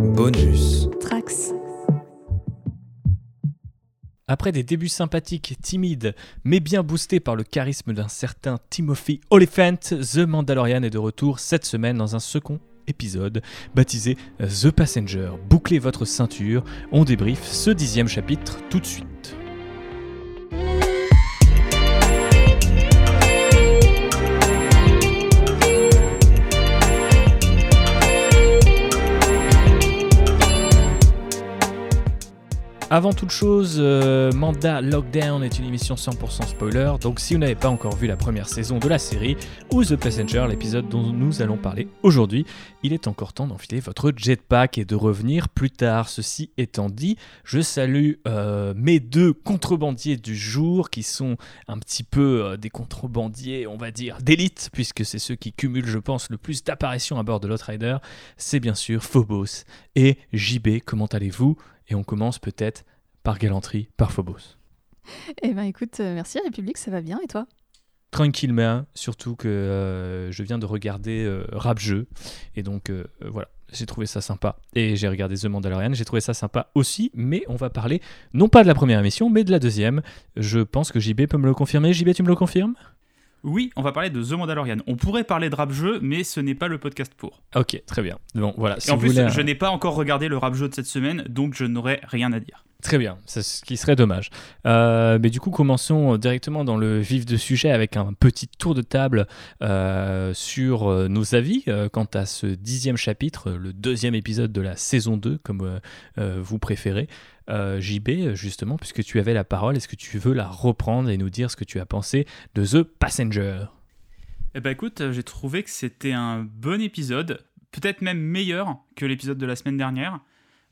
Bonus. Trax. Après des débuts sympathiques, timides, mais bien boostés par le charisme d'un certain Timothy Oliphant, The Mandalorian est de retour cette semaine dans un second épisode baptisé The Passenger. Bouclez votre ceinture, on débriefe ce dixième chapitre tout de suite. Avant toute chose, euh, Manda Lockdown est une émission 100% spoiler, donc si vous n'avez pas encore vu la première saison de la série ou The Passenger, l'épisode dont nous allons parler aujourd'hui, il est encore temps d'enfiler votre jetpack et de revenir plus tard. Ceci étant dit, je salue euh, mes deux contrebandiers du jour qui sont un petit peu euh, des contrebandiers, on va dire, d'élite, puisque c'est ceux qui cumulent, je pense, le plus d'apparitions à bord de l'Outrider. C'est bien sûr Phobos et JB. Comment allez-vous et on commence peut-être par galanterie, par Phobos. Eh ben écoute, euh, merci République, ça va bien et toi? Tranquillement, surtout que euh, je viens de regarder euh, Rap Jeu et donc voilà, j'ai trouvé ça sympa. Et j'ai regardé The Mandalorian, j'ai trouvé ça sympa aussi, mais on va parler non pas de la première émission, mais de la deuxième. Je pense que JB peut me le confirmer. JB, tu me le confirmes? Oui, on va parler de The Mandalorian. On pourrait parler de rap jeu, mais ce n'est pas le podcast pour. Ok, très bien. Bon, voilà. Et en plus, je n'ai pas encore regardé le rap jeu de cette semaine, donc je n'aurai rien à dire. Très bien, c'est ce qui serait dommage. Euh, mais du coup, commençons directement dans le vif du sujet avec un petit tour de table euh, sur euh, nos avis quant à ce dixième chapitre, le deuxième épisode de la saison 2, comme vous préférez. JB, justement, puisque tu avais la parole, est-ce que tu veux la reprendre et nous dire ce que tu as pensé de The Passenger? Eh ben écoute, j'ai trouvé que c'était un bon épisode, peut-être même meilleur que l'épisode de la semaine dernière.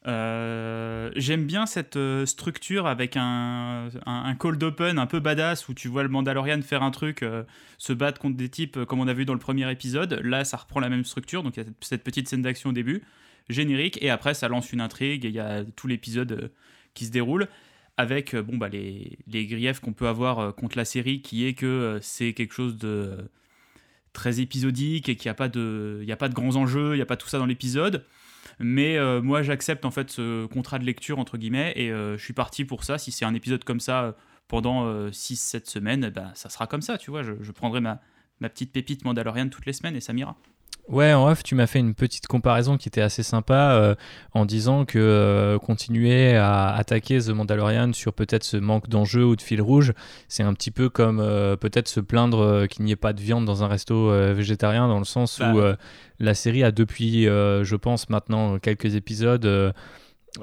Euh, j'aime bien cette euh, structure avec un, cold open un peu badass où tu vois le Mandalorian faire un truc, euh, se battre contre des types comme on a vu dans le premier épisode. Là, ça reprend la même structure, donc il y a cette petite scène d'action au début, générique, et après ça lance une intrigue et il y a tout l'épisode qui se déroule avec bon, bah, les, les griefs qu'on peut avoir contre la série qui est que c'est quelque chose de très épisodique et qu'il n'y a, pas de, a pas de grands enjeux, il n'y a pas tout ça dans l'épisode. Mais euh, moi, j'accepte en fait ce contrat de lecture, entre guillemets, et euh, je suis parti pour ça. Si c'est un épisode comme ça euh, pendant 6-7 semaines, eh ben, ça sera comme ça, tu vois. Je, je prendrai ma, ma petite pépite Mandalorian toutes les semaines et ça m'ira. Ouais, en off, tu m'as fait une petite comparaison qui était assez sympa euh, en disant que euh, continuer à attaquer The Mandalorian sur peut-être ce manque d'enjeu ou de fil rouge, c'est un petit peu comme euh, peut-être se plaindre qu'il n'y ait pas de viande dans un resto végétarien, dans le sens où bah. la série a depuis, je pense maintenant, quelques épisodes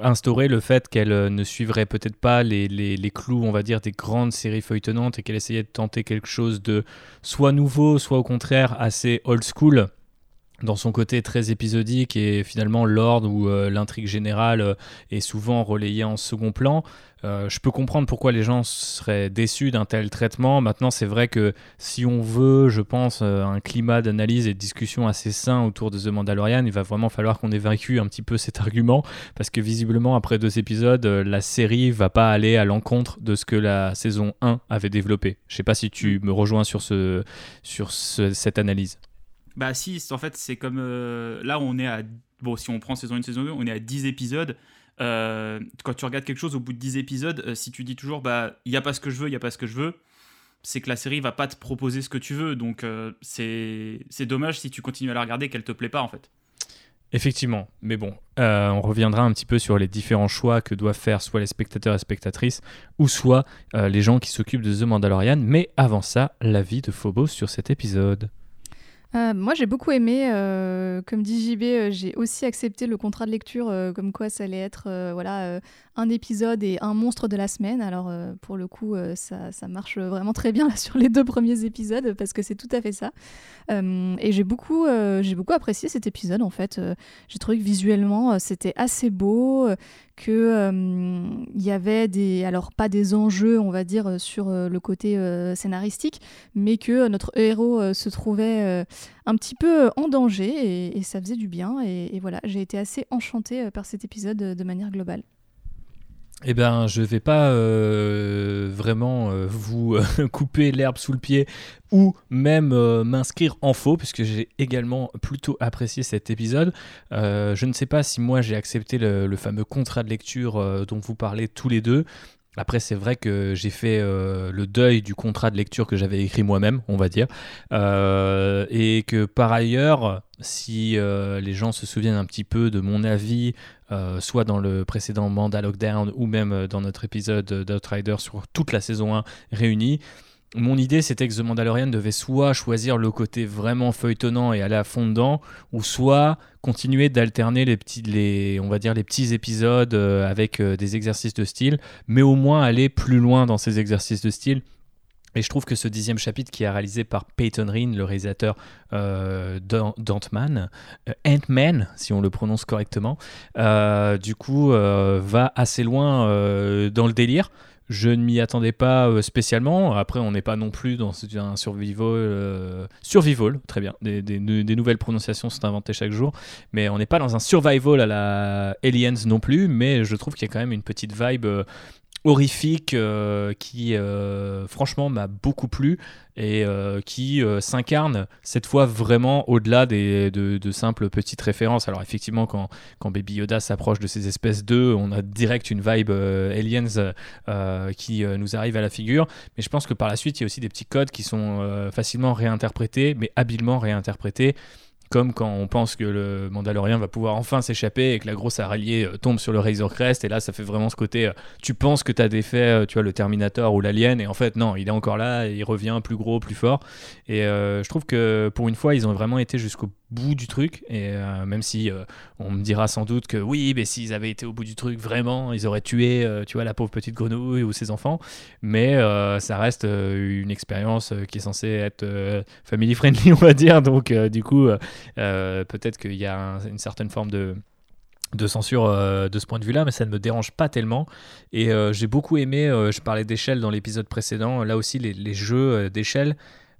instauré le fait qu'elle ne suivrait peut-être pas les, les, les, clous, on va dire, des grandes séries feuilletonnantes et qu'elle essayait de tenter quelque chose de soit nouveau, soit au contraire assez old school dans son côté très épisodique et finalement l'ordre ou euh, l'intrigue générale euh, est souvent relayée en second plan. Euh, je peux comprendre pourquoi les gens seraient déçus d'un tel traitement. Maintenant, c'est vrai que si on veut, je pense, un climat d'analyse et de discussion assez sain autour de The Mandalorian, il va vraiment falloir qu'on ait vaincu un petit peu cet argument parce que visiblement, après deux épisodes, la série va pas aller à l'encontre de ce que la saison 1 avait développé. Je sais pas si tu me rejoins sur, ce, sur cette analyse. Bah si, en fait, c'est comme... Euh, là, on est à... Bon, si on prend saison 1, saison 2, on est à 10 épisodes. Euh, quand tu regardes quelque chose au bout de 10 épisodes, euh, si tu dis toujours, bah, il n'y a pas ce que je veux, il n'y a pas ce que je veux, c'est que la série va pas te proposer ce que tu veux. Donc, c'est dommage si tu continues à la regarder qu'elle te plaît pas, en fait. Effectivement, mais bon, on reviendra un petit peu sur les différents choix que doivent faire soit les spectateurs et spectatrices, ou soit les gens qui s'occupent de The Mandalorian. Mais avant ça, l'avis de Phobos sur cet épisode. Euh, moi, j'ai beaucoup aimé. Euh, comme dit JB, euh, j'ai aussi accepté le contrat de lecture, comme quoi ça allait être voilà, un épisode et un monstre de la semaine. Alors, pour le coup, ça, ça, marche vraiment très bien sur les deux premiers épisodes, parce que c'est tout à fait ça. et j'ai beaucoup, beaucoup apprécié cet épisode, en fait. j'ai trouvé que visuellement, c'était assez beau qu'il euh, y avait des, alors pas des enjeux, on va dire, euh, sur euh, le côté scénaristique, mais que notre héros se trouvait un petit peu en danger et, ça faisait du bien. Et, voilà, j'ai été assez enchantée par cet épisode de manière globale. Eh bien, je ne vais pas euh, vraiment euh, vous couper l'herbe sous le pied ou même m'inscrire en faux, puisque j'ai également plutôt apprécié cet épisode. je ne sais pas si moi j'ai accepté le, fameux contrat de lecture dont vous parlez tous les deux. Après, c'est vrai que j'ai fait le deuil du contrat de lecture que j'avais écrit moi-même, on va dire. et que par ailleurs, si les gens se souviennent un petit peu de mon avis euh, soit dans le précédent Manda Lockdown ou même euh, dans notre épisode d'Outrider sur toute la saison 1 réunie. Mon idée, c'était que The Mandalorian devait soit choisir le côté vraiment feuilletonnant et aller à fond dedans, ou soit continuer d'alterner les petits, on va dire les petits épisodes euh, avec des exercices de style, mais au moins aller plus loin dans ces exercices de style et je trouve que ce dixième chapitre qui est réalisé par Peyton Reen, le réalisateur euh, d'Ant-Man, euh, Ant-Man, si on le prononce correctement, euh, du coup va assez loin dans le délire. Je ne m'y attendais pas spécialement. Après, on n'est pas non plus dans un survival. survival, très bien. Des, des, nouvelles prononciations sont inventées chaque jour. Mais on n'est pas dans un survival à la Aliens non plus. Mais je trouve qu'il y a quand même une petite vibe horrifique euh, qui euh, franchement m'a beaucoup plu et euh, qui s'incarne cette fois vraiment au-delà des, de, simples petites références. Alors effectivement quand, quand Baby Yoda s'approche de ces espèces d'œufs, on a direct une vibe aliens qui nous arrive à la figure, mais je pense que par la suite il y a aussi des petits codes qui sont facilement réinterprétés, mais habilement réinterprétés comme quand on pense que le Mandalorien va pouvoir enfin s'échapper et que la grosse araignée euh, tombe sur le Razor Crest et là ça fait vraiment ce côté euh, tu penses que tu as défait euh, tu vois le Terminator ou l'alien et en fait non il est encore là il revient plus gros plus fort. Et je trouve que pour une fois ils ont vraiment été jusqu'au bout du truc et même si on me dira sans doute que oui mais s'ils avaient été au bout du truc vraiment ils auraient tué tu vois la pauvre petite grenouille ou ses enfants. Mais ça reste une expérience qui est censée être family friendly on va dire. Donc du coup peut-être qu'il y a une certaine forme de de censure euh, de ce point de vue-là, mais ça ne me dérange pas tellement. Et euh, j'ai beaucoup aimé, je parlais d'échelle dans l'épisode précédent, là aussi les, les jeux d'échelle,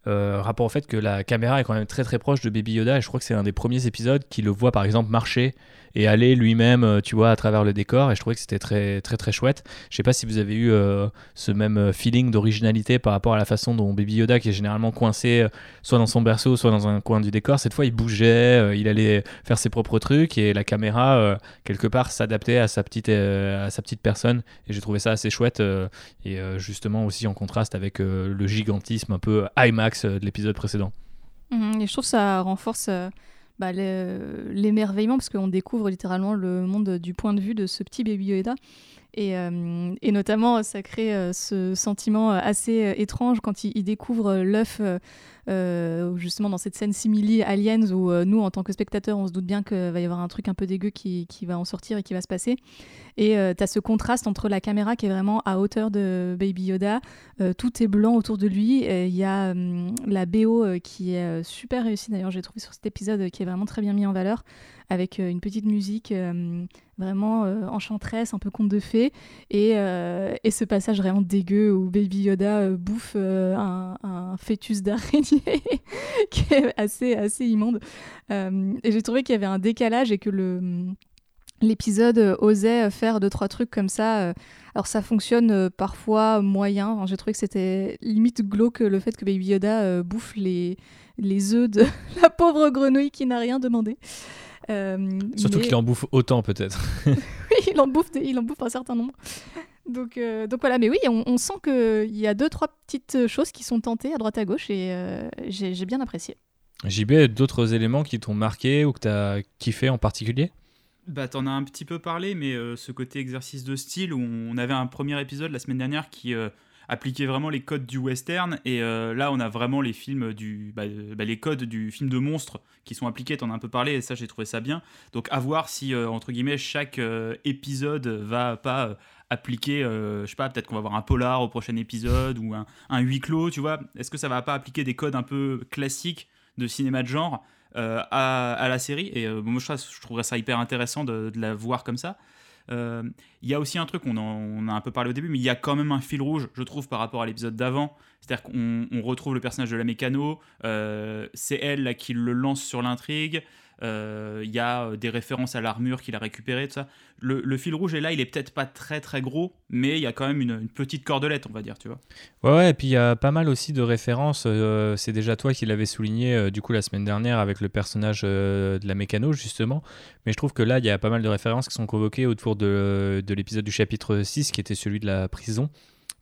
rapport au fait que la caméra est quand même très très proche de Baby Yoda, et je crois que c'est un des premiers épisodes qui le voit par exemple marcher et aller lui-même, euh, tu vois, à travers le décor. Et je trouvais que c'était très, très, très chouette. Je sais pas si vous avez eu euh, ce même euh, feeling d'originalité par rapport à la façon dont Baby Yoda, qui est généralement coincé soit dans son berceau, soit dans un coin du décor, cette fois il bougeait, il allait faire ses propres trucs et la caméra, quelque part, s'adaptait à, sa petite, à sa petite personne. Et j'ai trouvé ça assez chouette. et justement aussi en contraste avec le gigantisme un peu IMAX de l'épisode précédent. Mmh, et je trouve que ça renforce bah, l'émerveillement, parce qu'on découvre littéralement le monde du point de vue de ce petit baby Yoda. Et, euh, notamment, ça crée euh, ce sentiment assez euh, étrange quand il, il découvre l'œuf justement dans cette scène simili Aliens où euh, nous, en tant que spectateurs, on se doute bien qu'il va y avoir un truc un peu dégueu qui, qui va en sortir et qui va se passer. Et euh, tu as ce contraste entre la caméra qui est vraiment à hauteur de Baby Yoda, tout est blanc autour de lui. Il y a la BO qui est super réussie d'ailleurs, j'ai trouvé sur cet épisode qui est vraiment très bien mis en valeur avec une petite musique vraiment enchanteresse, un peu conte de fées, et, et, ce passage vraiment dégueu où Baby Yoda bouffe un, un, fœtus d'araignée qui est assez, assez immonde. Euh, et j'ai trouvé qu'il y avait un décalage et que le l'épisode osait faire deux trois trucs comme ça. Euh, alors ça fonctionne parfois moyen. j'ai trouvé que c'était limite glauque le fait que Baby Yoda euh, bouffe les les œufs de la pauvre grenouille qui n'a rien demandé. Surtout qu'il en bouffe autant peut-être. oui, il en bouffe, il en bouffe un certain nombre. Donc, euh, donc voilà, mais oui, on, sent qu'il y a deux, trois petites choses qui sont tentées à droite à gauche et euh, j'ai bien apprécié. JB, d'autres éléments qui t'ont marqué ou que tu as kiffé en particulier? Bah, t'en as un petit peu parlé, mais euh, ce côté exercice de style où on avait un premier épisode la semaine dernière qui appliquait vraiment les codes du western, et là on a vraiment les films du, bah, bah, les codes du film de monstre qui sont appliqués. T'en as un peu parlé, et ça j'ai trouvé ça bien. Donc à voir si entre guillemets chaque épisode va pas appliquer, euh, je sais pas, peut-être qu'on va avoir un polar au prochain épisode ou un, huis clos, tu vois. Est-ce que ça va pas appliquer des codes un peu classiques de cinéma de genre euh, à, la série? Et euh, moi, je, je, trouverais ça hyper intéressant de, la voir comme ça. Il y a aussi un truc, on, on, a un peu parlé au début, mais il y a quand même un fil rouge, je trouve, par rapport à l'épisode d'avant. C'est-à-dire qu'on retrouve le personnage de la mécano, c'est elle là, qui le lance sur l'intrigue. Il y a des références à l'armure qu'il a récupérée, tout ça. Le, fil rouge est là, il est peut-être pas très très gros, mais il y a quand même une, petite cordelette, on va dire, tu vois. Ouais, et puis il y a pas mal aussi de références. c'est déjà toi qui l'avais souligné du coup la semaine dernière avec le personnage de la mécano, justement. Mais je trouve que là, il y a pas mal de références qui sont convoquées autour de, de l'épisode du chapitre 6, qui était celui de la prison.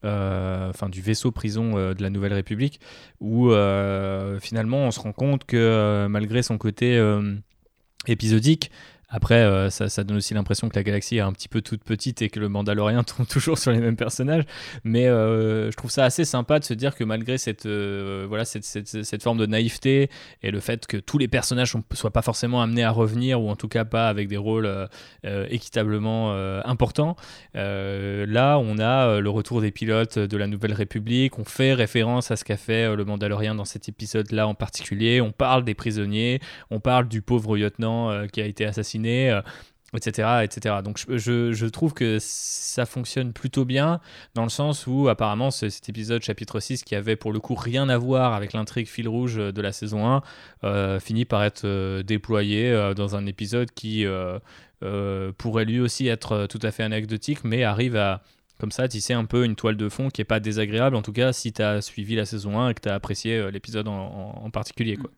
Euh, enfin du vaisseau prison euh, de la Nouvelle République, où euh, finalement on se rend compte que malgré son côté épisodique, après, euh, ça, donne aussi l'impression que la galaxie est un petit peu toute petite et que le Mandalorien tombe toujours sur les mêmes personnages. Mais euh, je trouve ça assez sympa de se dire que malgré cette, euh, voilà, cette, cette, forme de naïveté et le fait que tous les personnages ne soient pas forcément amenés à revenir, ou en tout cas pas avec des rôles équitablement importants, là, on a le retour des pilotes de la Nouvelle République. On fait référence à ce qu'a fait le Mandalorien dans cet épisode-là en particulier. On parle des prisonniers, on parle du pauvre lieutenant qui a été assassiné etc., euh, etc. Donc je, trouve que ça fonctionne plutôt bien dans le sens où apparemment cet épisode chapitre 6 qui avait pour le coup rien à voir avec l'intrigue fil rouge de la saison 1 euh, finit par être euh, déployé dans un épisode qui pourrait lui aussi être tout à fait anecdotique mais arrive à comme ça tisser un peu une toile de fond qui est pas désagréable en tout cas si tu as suivi la saison 1 et que tu as apprécié l'épisode en, en, particulier quoi.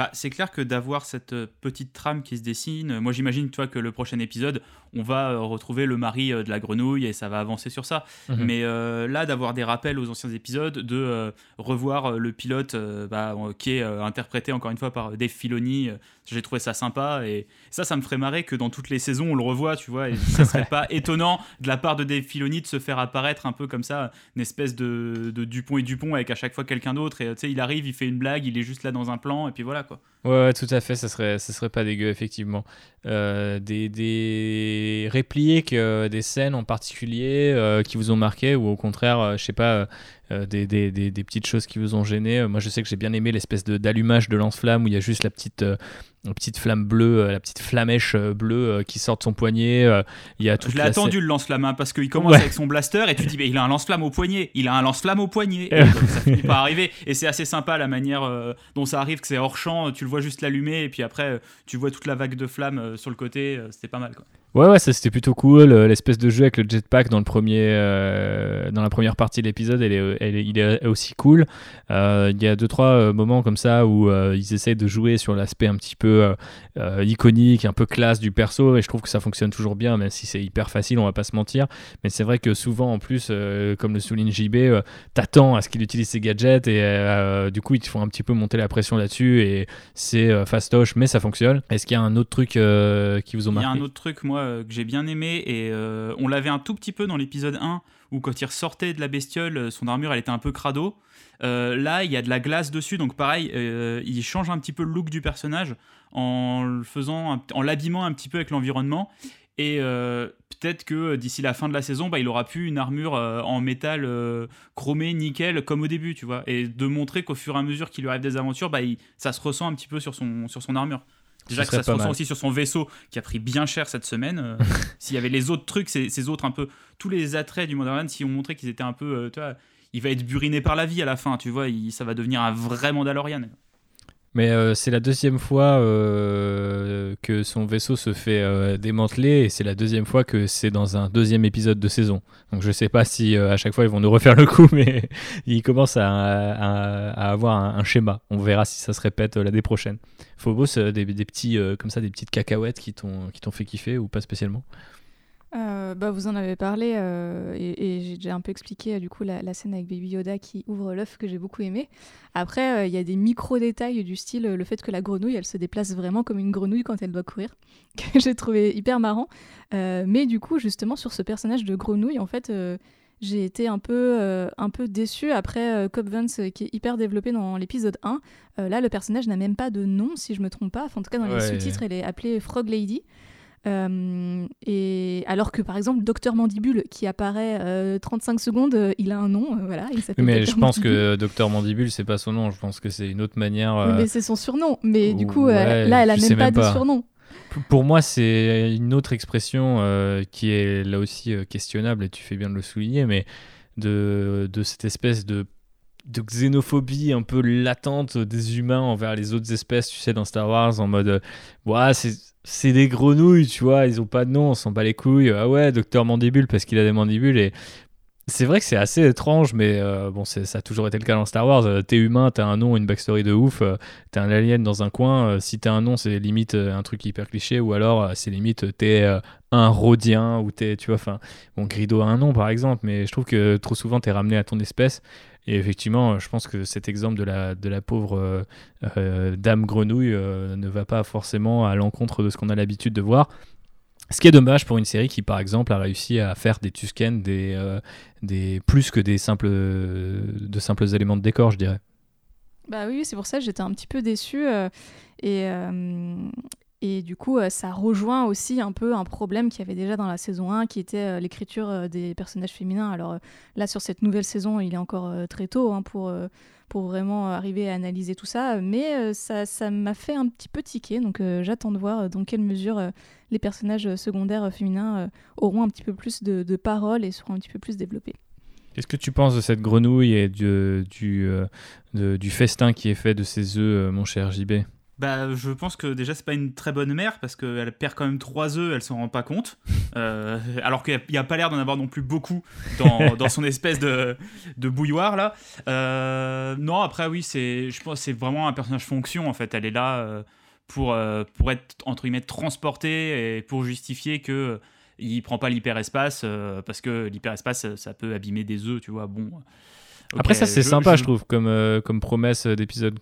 Bah, c'est clair que d'avoir cette euh, petite trame qui se dessine, moi j'imagine toi que le prochain épisode, on va euh, retrouver le mari euh, de la grenouille et ça va avancer sur ça. Mhm. Mais là, d'avoir des rappels aux anciens épisodes, de revoir le pilote bah, qui est interprété encore une fois par Dave Filoni, j'ai trouvé ça sympa et ça, ça me ferait marrer que dans toutes les saisons on le revoit, tu vois. Et ça serait pas étonnant de la part de Dave Filoni de se faire apparaître un peu comme ça, une espèce de, de Dupont et Dupont avec à chaque fois quelqu'un d'autre et tu sais, il arrive, il fait une blague, il est juste là dans un plan et puis voilà quoi. Ouais, tout à fait, ça serait, ça serait pas dégueu, effectivement. Euh, des, des répliques, euh, des scènes en particulier euh, qui vous ont marqué, ou au contraire, je sais pas, des, des, des, des, petites choses qui vous ont gêné. Moi, je sais que j'ai bien aimé l'espèce d'allumage de, lance-flamme où il y a juste la petite, la petite flamme bleue, la petite flamèche bleue qui sort de son poignet. il y a je l'ai attendu le lance-flamme hein, parce qu'il commence avec son blaster et tu dis, mais il a un lance-flamme au poignet, il a un lance-flamme au poignet. Et ça finit par arriver. Et c'est assez sympa la manière dont ça arrive, que c'est hors champ, tu le vois juste l'allumer et puis après, tu vois toute la vague de flammes sur le côté, c'était pas mal quoi. Ouais, ouais, ça c'était plutôt cool. Euh, l'espèce de jeu avec le jetpack dans, le premier, euh, dans la première partie de l'épisode, elle est, il est aussi cool. Euh, il y a deux, trois moments comme ça où ils essayent de jouer sur l'aspect un petit peu iconique, un peu classe du perso, et je trouve que ça fonctionne toujours bien, même si c'est hyper facile, on va pas se mentir. Mais c'est vrai que souvent, en plus, comme le souligne JB, t'attends à ce qu'il utilise ses gadgets, et du coup, ils te font un petit peu monter la pression là-dessus, et c'est fastoche, mais ça fonctionne. Est-ce qu'il y a un autre truc qui vous ont marqué Il y a un autre truc, moi, euh, que j'ai bien aimé et euh, on l'avait un tout petit peu dans l'épisode 1 où quand il ressortait de la bestiole, euh, son armure elle était un peu crado. là, il y a de la glace dessus, donc pareil, il change un petit peu le look du personnage en le faisant, en l'abîmant un petit peu avec l'environnement. Et peut-être que d'ici la fin de la saison, bah, il aura pu une armure en métal chromé, nickel, comme au début, tu vois. Et de montrer qu'au fur et à mesure qu'il lui arrive des aventures, bah, ça se ressent un petit peu sur son, sur son armure. Déjà que ça se ressent aussi sur son vaisseau qui a pris bien cher cette semaine. Euh, s'il y avait les autres trucs, ces, autres un peu, tous les attraits du Mandalorian, si on montrait qu'ils étaient un peu, euh, tu vois, il va être buriné par la vie à la fin, tu vois, ça va devenir un vrai Mandalorian. Mais euh, c'est la deuxième fois euh, que son vaisseau se fait euh, démanteler et c'est la deuxième fois que c'est dans un deuxième épisode de saison. Donc je sais pas si à chaque fois ils vont nous refaire le coup, mais il commence à, avoir un, schéma. On verra si ça se répète l'année prochaine. Phobos, des, des petits comme ça, des petites cacahuètes qui t'ont qui t'ont fait kiffer ou pas spécialement? Euh, bah, vous en avez parlé euh, et, j'ai déjà un peu expliqué euh, du coup la, scène avec Baby Yoda qui ouvre l'œuf que j'ai beaucoup aimé. Après, il y a des micro-détails du style le fait que la grenouille elle se déplace vraiment comme une grenouille quand elle doit courir, que j'ai trouvé hyper marrant. mais du coup, justement, sur ce personnage de grenouille, en fait, j'ai été un peu, un peu déçue après Cobb Vance qui est hyper développé dans l'épisode 1. là, le personnage n'a même pas de nom, si je me trompe pas. en tout cas, dans les sous-titres, elle est appelée Frog Lady. Euh, et alors que par exemple Docteur Mandibule qui apparaît 35 euh, secondes, euh, il a un nom, voilà. Il mais je pense que Docteur Mandibule c'est pas son nom, je pense que c'est une autre manière. mais c'est son surnom. Mais du coup là elle a même pas, de surnom. Pour moi, c'est une autre expression qui est là aussi questionnable, et tu fais bien de le souligner, mais de, de cette espèce de de xénophobie un peu latente des humains envers les autres espèces, tu sais, dans Star Wars, en mode, ouais, c'est des grenouilles, tu vois, ils ont pas de nom, on s'en bat les couilles. Ah ouais, docteur mandibule parce qu'il a des mandibules et c'est vrai que c'est assez étrange, mais euh, bon, ça a toujours été le cas dans Star Wars. Euh, t'es humain, t'as un nom, une backstory de ouf. Euh, t'es un alien dans un coin. si t'as un nom, c'est limite un truc hyper cliché, ou alors c'est limite t'es un Rhodien, ou t'es, tu vois, enfin, bon, Grido a un nom par exemple, mais je trouve que trop souvent t'es ramené à ton espèce. Et effectivement, je pense que cet exemple de la, de la pauvre dame grenouille ne va pas forcément à l'encontre de ce qu'on a l'habitude de voir. Ce qui est dommage pour une série qui, par exemple, a réussi à faire des Tusken des, euh, des, plus que des simples, de simples éléments de décor, je dirais. Bah oui, c'est pour ça que j'étais un petit peu déçue. Euh, et, euh, et du coup, ça rejoint aussi un peu un problème qu'il y avait déjà dans la saison 1, qui était l'écriture des personnages féminins. Alors là, sur cette nouvelle saison, il est encore très tôt hein, pour pour vraiment arriver à analyser tout ça. Mais euh, ça, m'a fait un petit peu tiquer, donc euh, j'attends de voir euh, dans quelle mesure les personnages secondaires féminins auront un petit peu plus de, de parole et seront un petit peu plus développés. Qu'est-ce que tu penses de cette grenouille et du, du, du festin qui est fait de ces œufs, mon cher JB bah, je pense que déjà c'est pas une très bonne mère parce qu'elle perd quand même trois œufs, elle s'en rend pas compte. Euh, alors qu'il n'y a, pas l'air d'en avoir non plus beaucoup dans, dans son espèce de, de, bouilloire là. Euh, non, après oui, c'est, je pense c'est vraiment un personnage fonction en fait. Elle est là euh, pour, pour être entre guillemets transportée et pour justifier que il prend pas l'hyperespace parce que l'hyperespace ça peut abîmer des œufs, tu vois. Bon. Après ça c'est sympa je... trouve comme, comme promesse d'épisode.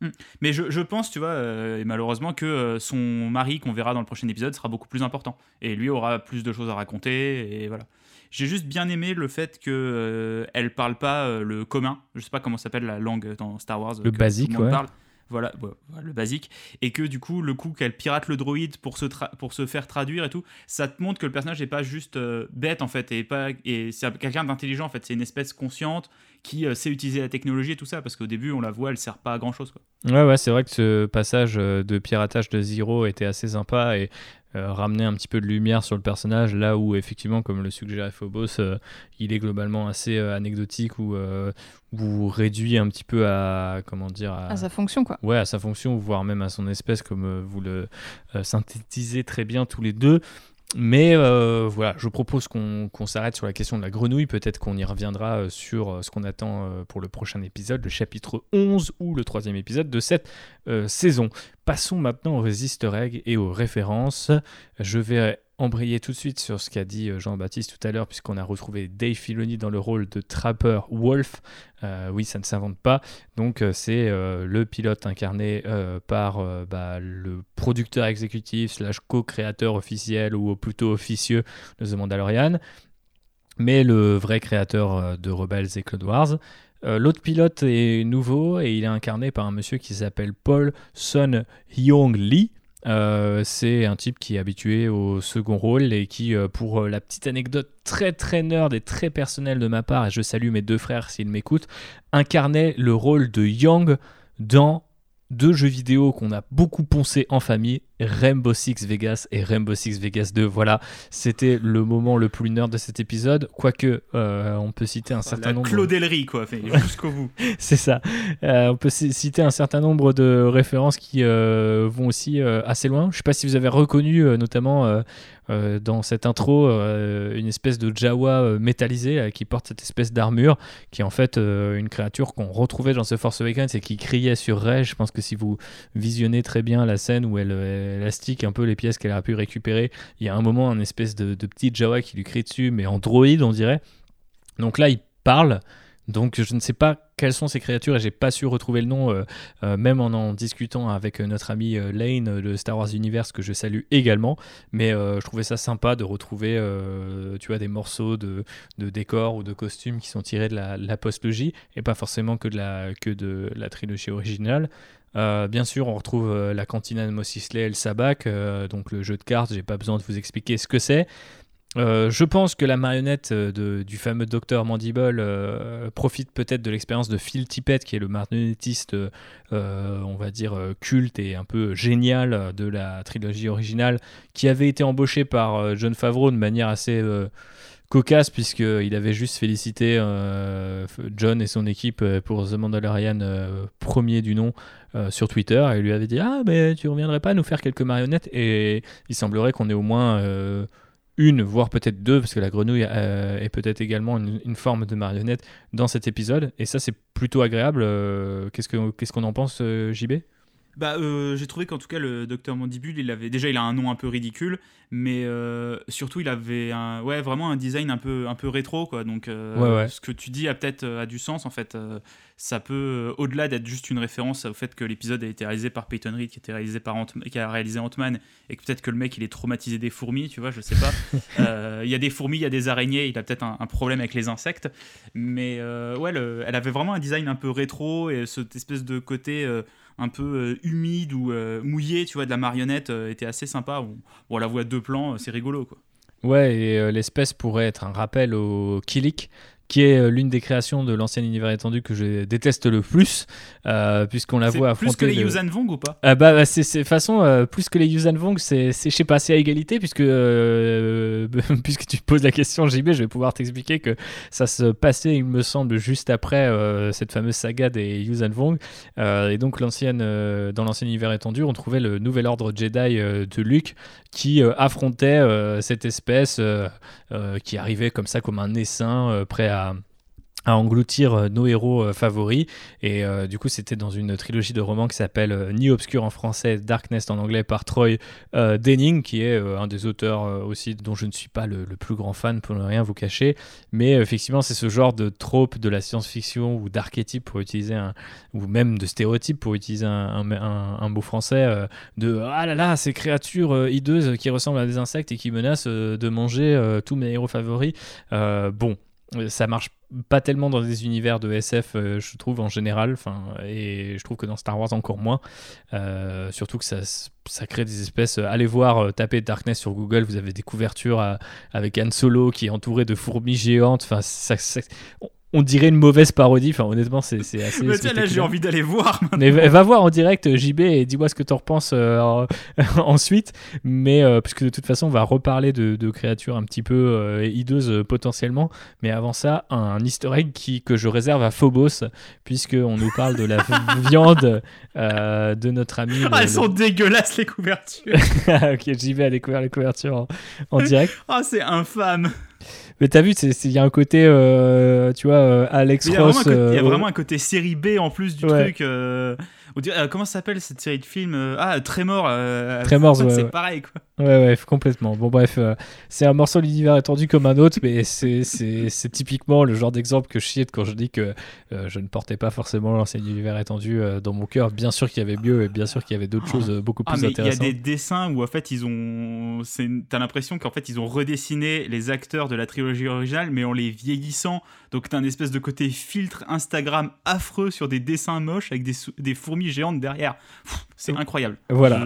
Mm. Mais je, pense, tu vois, euh, malheureusement, que euh, son mari, qu'on verra dans le prochain épisode, sera beaucoup plus important. Et lui aura plus de choses à raconter. Et voilà. J'ai juste bien aimé le fait qu'elle euh, elle parle pas le commun. Je sais pas comment s'appelle la langue dans Star Wars. Le basique, ouais. Voilà, le basique. Et que du coup, le coup qu'elle pirate le droïde pour se, pour se faire traduire et tout, ça te montre que le personnage n'est pas juste bête en fait. Et, pas, et c'est quelqu'un d'intelligent en fait. C'est une espèce consciente qui euh, sait utiliser la technologie et tout ça, parce qu'au début, on la voit, elle sert pas à grand chose. Quoi. Ouais, ouais, c'est vrai que ce passage euh, de piratage de Zero était assez sympa et euh, ramener un petit peu de lumière sur le personnage, là où effectivement, comme le suggérait Phobos, il est globalement assez anecdotique ou, ou réduit un petit peu à comment dire à... sa fonction quoi. Ouais, à sa fonction, voire même à son espèce, comme vous le synthétisez très bien tous les deux. Mais euh, voilà, je propose qu'on s'arrête sur la question de la grenouille. Peut-être qu'on y reviendra euh, sur euh, ce qu'on attend pour le prochain épisode, le chapitre 11 ou le troisième épisode de cette saison. Passons maintenant aux easter eggs et aux références. Je vais embrayer tout de suite sur ce qu'a dit euh, Jean-Baptiste tout à l'heure, puisqu'on a retrouvé Dave Filoni dans le rôle de Trapper Wolf. Euh, oui, ça ne s'invente pas. Donc, euh, c'est le pilote incarné par bah, le producteur exécutif slash co-créateur officiel ou plutôt officieux de The Mandalorian, mais le vrai créateur de Rebels et Clone Wars. L'autre pilote est nouveau et il est incarné par un monsieur qui s'appelle Paul Sun Hyung Lee. Euh, c'est un type qui est habitué au second rôle et qui, euh, pour euh, la petite anecdote très très nerd et très personnelle de ma part, et je salue mes deux frères s'ils m'écoutent, incarnait le rôle de Yang dans deux jeux vidéo qu'on a beaucoup poncé en famille, Rainbow Six Vegas et Rainbow Six Vegas 2. Voilà, c'était le moment le plus nerd de cet épisode. Quoique, euh, on peut citer un certain nombre. Quoi, jusqu'au bout. C'est ça. Euh, on peut citer un certain nombre de références qui euh, vont aussi assez loin. Je ne sais pas si vous avez reconnu, notamment dans cette intro, une espèce de Jawa métallisé qui porte cette espèce d'armure, qui est en fait une créature qu'on retrouvait dans The Force Awakens et qui criait sur Rey. Je pense que si vous visionnez très bien la scène où elle élastique un peu les pièces qu'elle a pu récupérer. Il y a un moment, un espèce de, petit Jawa qui lui crie dessus, mais en droïde, on dirait. Donc là, il parle. Donc je ne sais pas quelles sont ces créatures et j'ai pas su retrouver le nom, euh, euh, même en en discutant avec notre ami euh, Lane de Star Wars Universe que je salue également. Mais je trouvais ça sympa de retrouver, tu vois, des morceaux de, de décors ou de costumes qui sont tirés de la, la post-logie et pas forcément que de la, que de la trilogie originale. Euh, bien sûr, on retrouve euh, la cantina de Mos Eisley El Sabak, euh, donc le jeu de cartes. J'ai pas besoin de vous expliquer ce que c'est. je pense que la marionnette du fameux docteur Mandible profite peut-être de l'expérience de Phil Tippett, qui est le marionnettiste, on va dire, culte et un peu génial de la trilogie originale, qui avait été embauché par John Favreau de manière assez cocasse puisqu'il avait juste félicité John et son équipe pour The Mandalorian premier du nom sur Twitter et lui avait dit ah mais tu reviendrais pas nous faire quelques marionnettes? Et il semblerait qu'on ait au moins une, voire peut-être deux, parce que la grenouille euh, est peut-être également une, forme de marionnette dans cet épisode. Et ça, c'est plutôt agréable. Euh, qu'est-ce qu'on en pense, euh, JB bah, j'ai trouvé qu'en tout cas le docteur Mandibule, il avait déjà il a un nom un peu ridicule, mais surtout il avait un, ouais vraiment un design un peu un peu rétro quoi. Donc ce que tu dis a peut-être a du sens en fait ça peut, euh, au-delà d'être juste une référence au fait que l'épisode a été réalisé par Peyton Reed, qui, était réalisé par qui a réalisé Ant-Man, et que peut-être que le mec il est traumatisé des fourmis, tu vois, je sais pas. Euh, il y a des fourmis, il y a des araignées, il a peut-être un, problème avec les insectes, mais euh, ouais, elle avait vraiment un design un peu rétro et cette espèce de côté un peu humide ou mouillé, tu vois, de la marionnette était assez sympa. On, on la voit à deux plans, c'est rigolo quoi. Ouais, et l'espèce pourrait être un rappel au Kilik, qui est euh, l'une des créations de l'ancien univers étendu que je déteste le plus, euh, puisqu'on la voit affronter. Plus que les le... Yuuzhan Vong ou pas? Ah bah, bah c'est façon euh, plus que les Yuuzhan Vong, c'est je sais pas, c'est à égalité puisque puisque tu poses la question JB, je vais pouvoir t'expliquer que ça se passait, il me semble, juste après cette fameuse saga des Yuuzhan Vong, et donc l'ancienne dans l'ancien univers étendu, on trouvait le nouvel ordre Jedi de Luke qui affrontait cette espèce qui arrivait comme ça comme un essaim prêt à à, engloutir euh, nos héros euh, favoris. Et euh, du coup, c'était dans une trilogie de romans qui s'appelle Ni Obscur en français, Darkness en anglais, par Troy Denning, qui est un des auteurs aussi dont je ne suis pas le, plus grand fan pour ne rien vous cacher. Mais effectivement, c'est ce genre de trope de la science-fiction ou d'archétype pour utiliser un, ou même de stéréotype pour utiliser un, un, mot français, de ah là là, ces créatures hideuses qui ressemblent à des insectes et qui menacent de manger tous mes héros favoris. bon, ça marche pas tellement dans des univers de SF, euh, je trouve en général, enfin, et je trouve que dans Star Wars encore moins. Euh, surtout que ça, ça crée des espèces. Euh, allez voir, taper Darkness sur Google, vous avez des couvertures avec Han Solo qui est entouré de fourmis géantes. Enfin, ça, on dirait une mauvaise parodie. Enfin, honnêtement, c'est assez. Mais tiens, là, j'ai envie d'aller voir. Mais va, voir en direct JB et dis-moi ce que tu en repenses euh, ensuite. Mais euh, puisque de toute façon, on va reparler de, créatures un petit peu euh, hideuses potentiellement. Mais avant ça, un, easter egg qui, que je réserve à Phobos, puisqu'on nous parle de la viande de notre ami. Ah, elles sont dégueulasses, les couvertures. ok, JB a découvert les couvertures en, en direct. Ah, c'est infâme. Mais t'as vu, il y a un côté, euh, tu vois, euh, Alex Ross. Il y, a euh, vraiment un côté série B en plus du truc. Euh, comment s'appelle cette série de films Ah, Tremor. Euh, Tremor, ouais, c'est pareil, quoi. Ouais, ouais, complètement. Bon, bref, c'est un morceau de l'univers étendu comme un autre, mais c'est typiquement le genre d'exemple que je cite quand je dis que je ne portais pas forcément l'ancien univers étendu dans mon cœur. Bien sûr qu'il y avait mieux et bien sûr qu'il y avait d'autres choses beaucoup ah, plus ah, mais intéressantes. Il y a des dessins où, en fait, ils ont. T'as l'impression qu'en fait, ils ont redessiné les acteurs de la trilogie originale, mais en les vieillissant. Donc, t'as un espèce de côté filtre Instagram affreux sur des dessins moches avec des, des fourmis géante derrière. C'est incroyable. Voilà.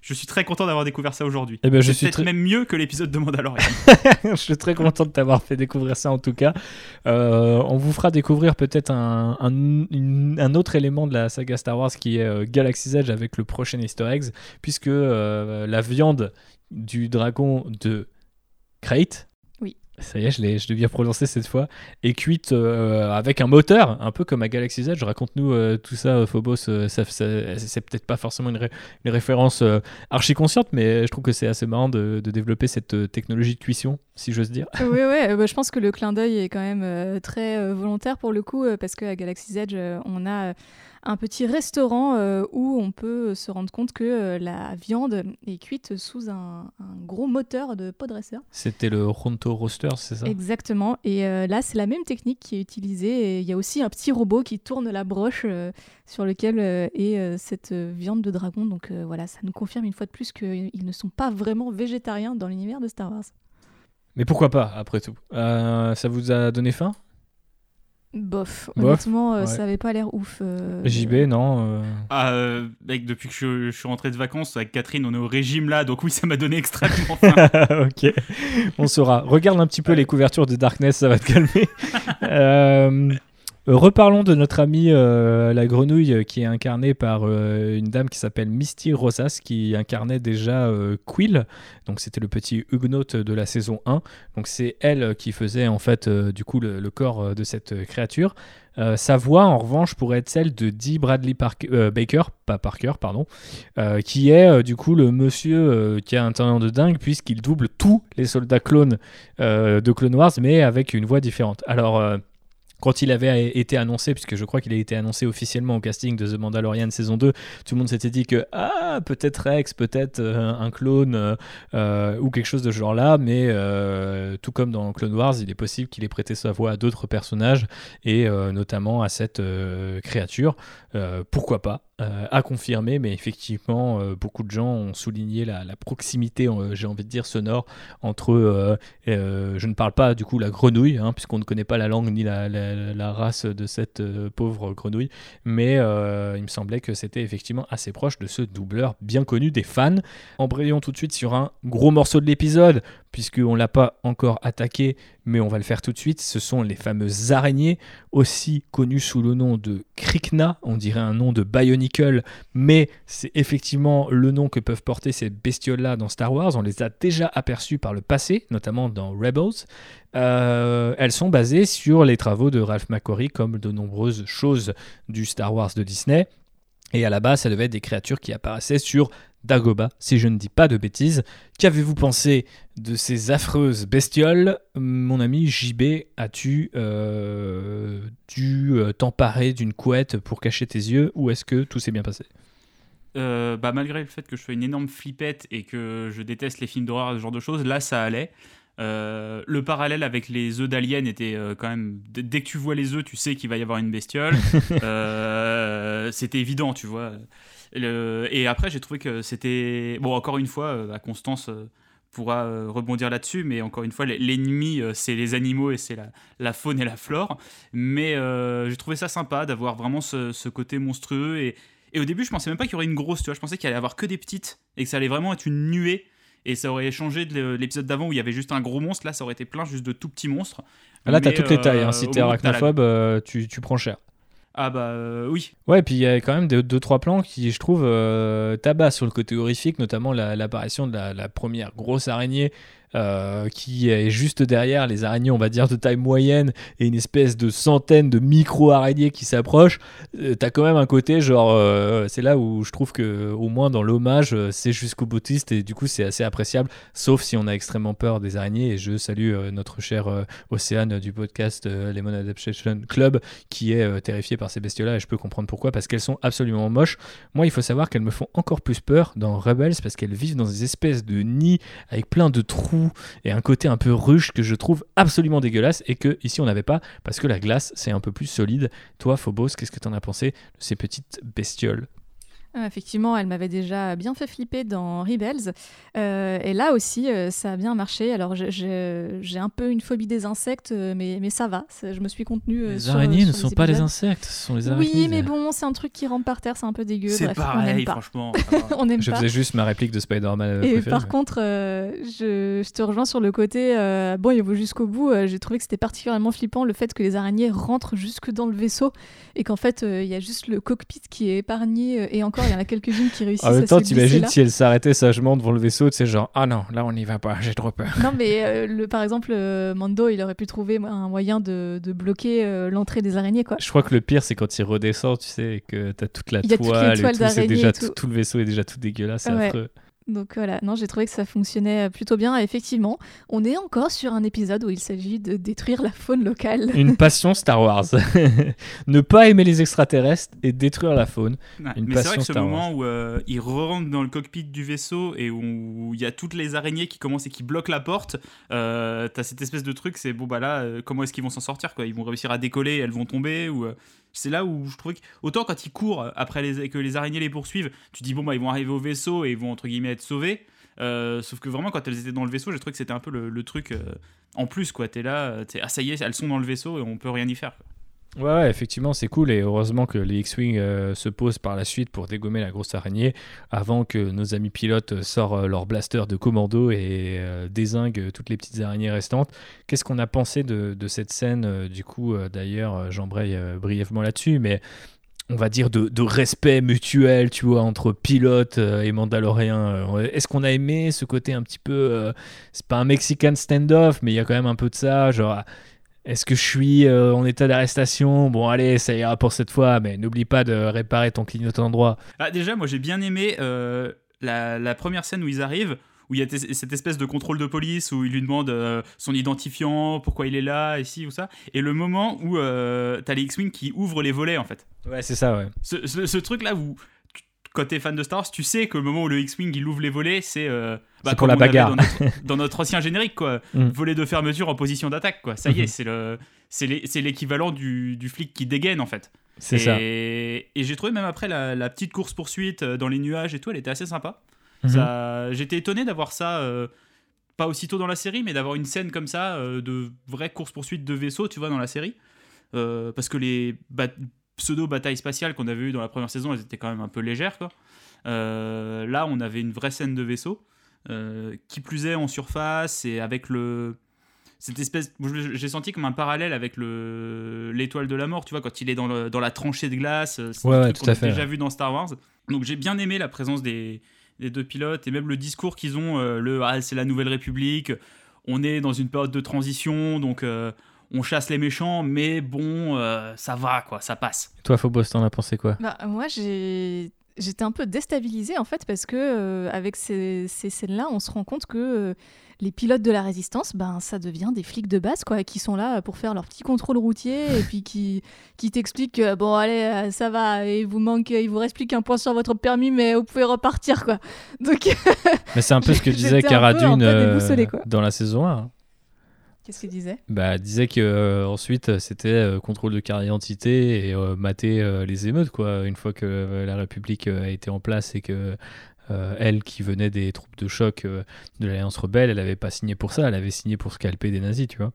Je, suis très content d'avoir découvert ça aujourd'hui. Eh ben, je suis même mieux que l'épisode de Mandalorian. je suis très content de t'avoir fait découvrir ça en tout cas. Euh, on vous fera découvrir peut-être un, un, autre élément de la saga Star Wars qui est euh, Galaxy's Edge avec le prochain Easter eggs, puisque euh, la viande du dragon de Crate ça y est, je l'ai, je bien prononcé cette fois, et cuite euh, avec un moteur, un peu comme à Galaxy's Edge. Raconte-nous euh, tout ça, euh, Phobos. ça, c'est peut-être pas forcément une, référence archi consciente, mais je trouve que c'est assez marrant de, développer cette technologie de cuisson, si j'ose dire. Oui, oui, bah, je pense que le clin d'œil est quand même très volontaire pour le coup, parce qu'à Galaxy's Edge, on a un petit restaurant euh, où on peut se rendre compte que euh, la viande est cuite sous un, gros moteur de podresseur. C'était le Ronto Roaster, c'est ça? Exactement. Et euh, là, c'est la même technique qui est utilisée. il y a aussi un petit robot qui tourne la broche sur lequel est cette viande de dragon. Donc voilà, ça nous confirme une fois de plus qu'ils ne sont pas vraiment végétariens dans l'univers de Star Wars. Mais pourquoi pas, après tout? Ça vous a donné faim? Bof. Honnêtement, euh, ça avait pas l'air ouf. Euh, JB, non euh. Ah, mec, depuis que je, suis rentré de vacances avec Catherine, on est au régime là, donc oui, ça m'a donné extrêmement faim. ok, on saura. Regarde un petit peu les couvertures de Darkness, ça va te calmer. Euh, reparlons de notre amie euh, la grenouille qui est incarnée par euh, une dame qui s'appelle Misty Rosas qui incarnait déjà Quill. Donc c'était le petit Huguenot de la saison 1. Donc c'est elle qui faisait en fait du coup le, corps de cette créature. sa voix, en revanche, pourrait être celle de Dee Bradley Baker, pas Parker, pardon, qui est du coup le monsieur qui a un talent de dingue puisqu'il double tous les soldats clones de Clone Wars, mais avec une voix différente. Alors quand il avait été annoncé, puisque je crois qu'il a été annoncé officiellement au casting de The Mandalorian saison 2, tout le monde s'était dit que ah peut-être Rex, peut-être euh, un clone euh, euh, ou quelque chose de ce genre-là, mais tout comme dans Clone Wars, il est possible qu'il ait prêté sa voix à d'autres personnages et notamment à cette créature. pourquoi pas? Euh, à confirmer, mais effectivement, euh, beaucoup de gens ont souligné la, proximité, euh, j'ai envie de dire, sonore entre, je ne parle pas du coup la grenouille, hein, puisqu'on ne connaît pas la langue ni la, race de cette pauvre grenouille, mais il me semblait que c'était effectivement assez proche de ce doubleur bien connu des fans. Embrayons tout de suite sur un gros morceau de l'épisode, puisqu'on ne l'a pas encore attaqué, mais on va le faire tout de suite. Ce sont les fameuses araignées, aussi connues sous le nom de Krikna, on dirait un nom de Mais c'est effectivement le nom que peuvent porter ces bestioles-là dans Star Wars. On les a déjà aperçues par le passé, notamment dans Rebels. Euh, elles sont basées sur les travaux de Ralph McQuarrie, comme de nombreuses choses du Star Wars de Disney. Et à la base, ça devait être des créatures qui apparaissaient sur Dagoba, si je ne dis pas de bêtises. Qu'avez-vous pensé de ces affreuses bestioles? Mon ami JB, as-tu euh, dû euh, t'emparer d'une couette pour cacher tes yeux ou est-ce que tout s'est bien passé? Euh, bah, malgré le fait que je sois une énorme flippette et que je déteste les films d'horreur, ce genre de choses, là ça allait. Le parallèle avec les œufs d'Alien était quand même. Dès que tu vois les œufs, tu sais qu'il va y avoir une bestiole. C'était évident, tu vois et après, j'ai trouvé que c'était. Bon, encore une fois, euh, Constance euh, pourra euh, rebondir là-dessus, mais encore une fois, l'ennemi, c'est les animaux et c'est la, faune et la flore. Mais j'ai trouvé ça sympa d'avoir vraiment ce, côté monstrueux. Et, et, au début, je pensais même pas qu'il y aurait une grosse, tu vois. Je pensais qu'il allait avoir que des petites et que ça allait vraiment être une nuée. Et ça aurait changé de l'épisode d'avant où il y avait juste un gros monstre. Là, ça aurait été plein juste de tout petits monstres. Ah, là, t'as toutes les tailles. Hein. Si t'es arachnophobe, tu, tu prends cher. Ah bah euh, oui. Ouais, puis il y a quand même deux, deux trois plans qui, je trouve, euh, tabac sur le côté horrifique, notamment l'apparition de la, la, première grosse araignée euh, qui est juste derrière les araignées, on va dire, de taille moyenne et une espèce de centaine de micro-araignées qui s'approchent, euh, t'as quand même un côté genre. Euh, c'est là où je trouve que, au moins dans l'hommage, c'est jusqu'au boutiste et du coup, c'est assez appréciable, sauf si on a extrêmement peur des araignées. Et je salue notre cher Océane du podcast Lemon Adaptation Club qui est terrifié par ces bestioles-là et je peux comprendre pourquoi, parce qu'elles sont absolument moches. Moi, il faut savoir qu'elles me font encore plus peur dans Rebels parce qu'elles vivent dans des espèces de nids avec plein de trous et un côté un peu ruche que je trouve absolument dégueulasse et que ici on n'avait pas parce que la glace c'est un peu plus solide. Toi Phobos, qu'est-ce que tu en as pensé de ces petites bestioles? Ah, effectivement, elle m'avait déjà bien fait flipper dans Rebels. Euh, et là aussi, euh, ça a bien marché. Alors, j'ai un peu une phobie des insectes, euh, mais, mais ça va. Je me suis contenue. les araignées ne sont pas les insectes, ce sont les araignées. Oui, mais bon, c'est un truc qui rentre par terre, c'est un peu dégueu. C'est pareil, franchement. on aime je faisais juste ma réplique de Spider-Man. Et par contre, je, je, te rejoins sur le côté. bon, il vaut jusqu'au bout. j'ai trouvé que c'était particulièrement flippant le fait que les araignées rentrent jusque dans le vaisseau et qu'en fait, il y a juste le cockpit qui est épargné et encore il y en a quelques-unes qui réussissent. En même temps, t'imagines si elle s'arrêtait sagement devant le vaisseau, tu sais, genre, ah non, là on n'y va pas, j'ai trop peur. Non, mais euh, le, par exemple, euh, Mando, il aurait pu trouver un moyen de, de bloquer euh, l'entrée des araignées, quoi. Je crois que le pire, c'est quand il redescend, tu sais, que t'as toute la toile, et tout, c'est déjà tout. tout. le vaisseau est déjà tout dégueulasse, c'est affreux. Donc voilà, non, j'ai trouvé que ça fonctionnait plutôt bien. effectivement, on est encore sur un épisode où il s'agit de détruire la faune locale. Une passion Star Wars. ne pas aimer les extraterrestres et détruire la faune. Une mais c'est vrai que ce moment où euh, il rentre dans le cockpit du vaisseau et où il y a toutes les araignées qui commencent et qui bloquent la porte, euh, t'as cette espèce de truc, c'est bon bah là, euh, comment est-ce qu'ils vont s'en sortir quoi? Ils vont réussir à décoller, elles vont tomber ou euh, c'est là où je trouvais que, autant quand ils courent après les, que les araignées les poursuivent, tu dis bon bah ils vont arriver au vaisseau et ils vont entre guillemets être sauvés. Euh, sauf que vraiment quand elles étaient dans le vaisseau, j'ai trouvé que c'était un peu le, truc euh, en plus quoi. T'es là, t'es, ah ça y est, elles sont dans le vaisseau et on peut rien y faire. Ouais, effectivement, c'est cool et heureusement que les X-Wing euh, se posent par la suite pour dégommer la grosse araignée avant que nos amis pilotes sortent euh, leur blaster de commando et euh, désinguent toutes les petites araignées restantes. Qu'est-ce qu'on a pensé de, cette scène Du coup, d'ailleurs, j'embraye brièvement là-dessus, mais on va dire de, respect mutuel, tu vois, entre pilote et mandalorien. Est-ce qu'on a aimé ce côté un petit peu... c'est pas un Mexican standoff, mais il y a quand même un peu de ça, genre est-ce que je suis euh, en état d'arrestation? Bon, allez, ça ira pour cette fois, mais n'oublie pas de réparer ton clignotant droit. Ah, déjà, moi j'ai bien aimé euh, la, première scène où ils arrivent, où il y a cette espèce de contrôle de police, où il lui demande euh, son identifiant, pourquoi il est là, ici ou ça, et le moment où t'as les X-Wing qui ouvrent les volets en fait. Ouais, c'est ça, ouais. Ce, ce truc-là où quand t'es fan de Star Wars, tu sais que le moment où le X-Wing il ouvre les volets, c'est euh, bah, pour la bagarre. Dans notre, ancien générique, quoi. Mm. Volet de fermeture en position d'attaque, quoi. Ça y est, mm-hmm. c'est le, c'est l'équivalent du, du, flic qui dégaine, en fait. C'est ça. Et j'ai trouvé même après la, petite course poursuite euh, dans les nuages et tout, elle était assez sympa. Mm-hmm. J'étais étonné d'avoir ça. Euh, pas aussitôt dans la série, mais d'avoir une scène comme ça de vraie course poursuite de vaisseau, tu vois, dans la série. parce que les pseudo-batailles spatiales qu'on avait eues dans la première saison, elles étaient quand même un peu légères. Quoi. Euh, là, on avait une vraie scène de vaisseau, euh, qui plus est en surface et avec le. Cette espèce. J'ai senti comme un parallèle avec le l'étoile de la mort, tu vois, quand il est dans, le, dans la tranchée de glace. Euh, c'est ouais, tout qu'on a déjà vu dans Star Wars. Donc j'ai bien aimé la présence des, des, deux pilotes et même le discours qu'ils ont. le ah, c'est la Nouvelle République, on est dans une période de transition, donc on chasse les méchants, mais bon, euh, ça va, quoi, ça passe. Toi, Phobos, t'en as pensé quoi? Bah, Moi, j'ai j'étais un peu déstabilisée en fait parce que euh, avec ces, scènes-là, on se rend compte que euh, les pilotes de la résistance, ben ça devient des flics de base quoi, qui sont là pour faire leur petit contrôle routier et puis qui qui t'expliquent que bon allez ça va, il vous manque, il vous reste plus qu'un point sur votre permis mais vous pouvez repartir quoi. Donc. mais c'est un peu ce que disait Cara Dune dans la saison 1. Qu'est-ce qu'il disait? Bah, disait que euh, ensuite c'était euh, contrôle de carte d'identité et euh, mater les émeutes quoi. Une fois que la République a été en place et que elle qui venait des troupes de choc de l'Alliance rebelle, elle avait pas signé pour ça, elle avait signé pour scalper des nazis, tu vois.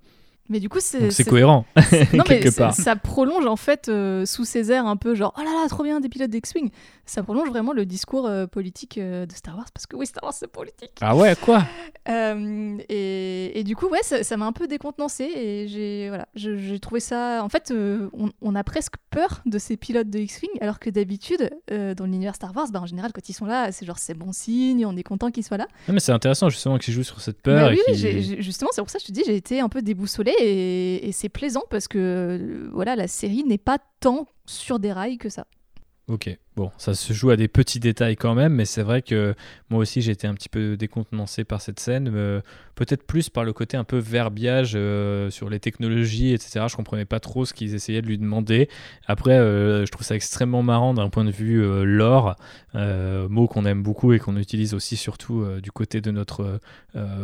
Mais du coup, c'est. C'est cohérent. non, mais ça prolonge en fait euh, sous ces airs un peu genre oh là là, trop bien des pilotes d'X-Wing. Ça prolonge vraiment le discours euh, politique euh, de Star Wars parce que oui, Star Wars c'est politique. Ah ouais, quoi? Et, et, du coup, ouais, ça m'a un peu décontenancé et j'ai voilà, j'ai trouvé ça. En fait, on, on, a presque peur de ces pilotes de X-Wing alors que d'habitude, dans l'univers Star Wars, bah, en général, quand ils sont là, c'est genre c'est bon signe, on est content qu'ils soient là. Non, mais c'est intéressant justement qu'ils jouent sur cette peur. Bah oui, justement, c'est pour ça que je te dis, j'ai été un peu déboussolée et, c'est plaisant parce que euh, voilà, la série n'est pas tant sur des rails que ça. Ok, bon, ça se joue à des petits détails quand même, mais c'est vrai que moi aussi j'ai été un petit peu décontenancé par cette scène, euh, peut-être plus par le côté un peu verbiage euh, sur les technologies, etc. Je comprenais pas trop ce qu'ils essayaient de lui demander. Après, je trouve ça extrêmement marrant d'un point de vue lore, mot qu'on aime beaucoup et qu'on utilise aussi surtout du côté de notre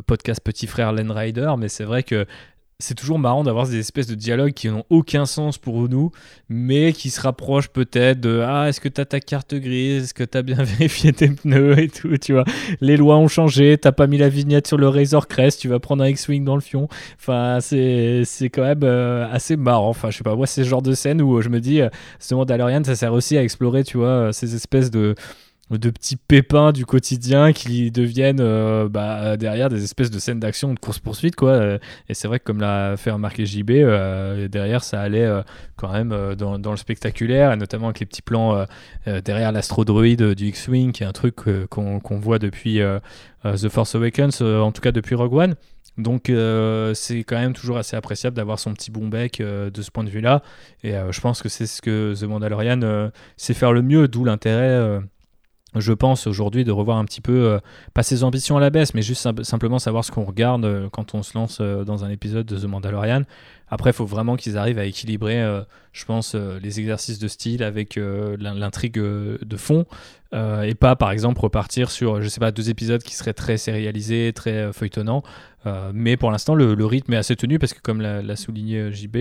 podcast petit frère Len Rider, mais c'est vrai que c'est toujours marrant d'avoir des espèces de dialogues qui n'ont aucun sens pour nous, mais qui se rapprochent peut-être de Ah, est-ce que tu as ta carte grise? Est-ce que tu as bien vérifié tes pneus et tout Tu vois, les lois ont changé, t'as pas mis la vignette sur le Razor Crest, tu vas prendre un X-Wing dans le fion. Enfin, c'est, quand même euh, assez marrant. Enfin, je sais pas, moi, c'est ce genre de scène où je me dis, euh, ce Mandalorian, ça sert aussi à explorer, tu vois, ces espèces de de petits pépins du quotidien qui deviennent euh, bah, derrière des espèces de scènes d'action de course-poursuite quoi euh, et c'est vrai que comme l'a fait remarquer JB euh, derrière ça allait quand même dans, dans, le spectaculaire et notamment avec les petits plans derrière l'astrodroïde du X-Wing qui est un truc qu'on voit depuis The Force Awakens en tout cas depuis Rogue One donc c'est quand même toujours assez appréciable d'avoir son petit bon bec de ce point de vue-là. Et je pense que c'est ce que The Mandalorian sait faire le mieux, d'où l'intérêt je pense aujourd'hui de revoir un petit peu, euh, pas ses ambitions à la baisse, mais juste simplement savoir ce qu'on regarde euh, quand on se lance euh, dans un épisode de The Mandalorian. Après, il faut vraiment qu'ils arrivent à équilibrer, je pense, les exercices de style avec l'intrigue de fond, et pas, par exemple, repartir sur, je sais pas, deux épisodes qui seraient très sérialisés, très feuilletonnants. Mais pour l'instant, le, rythme est assez tenu parce que, comme l'a souligné JB,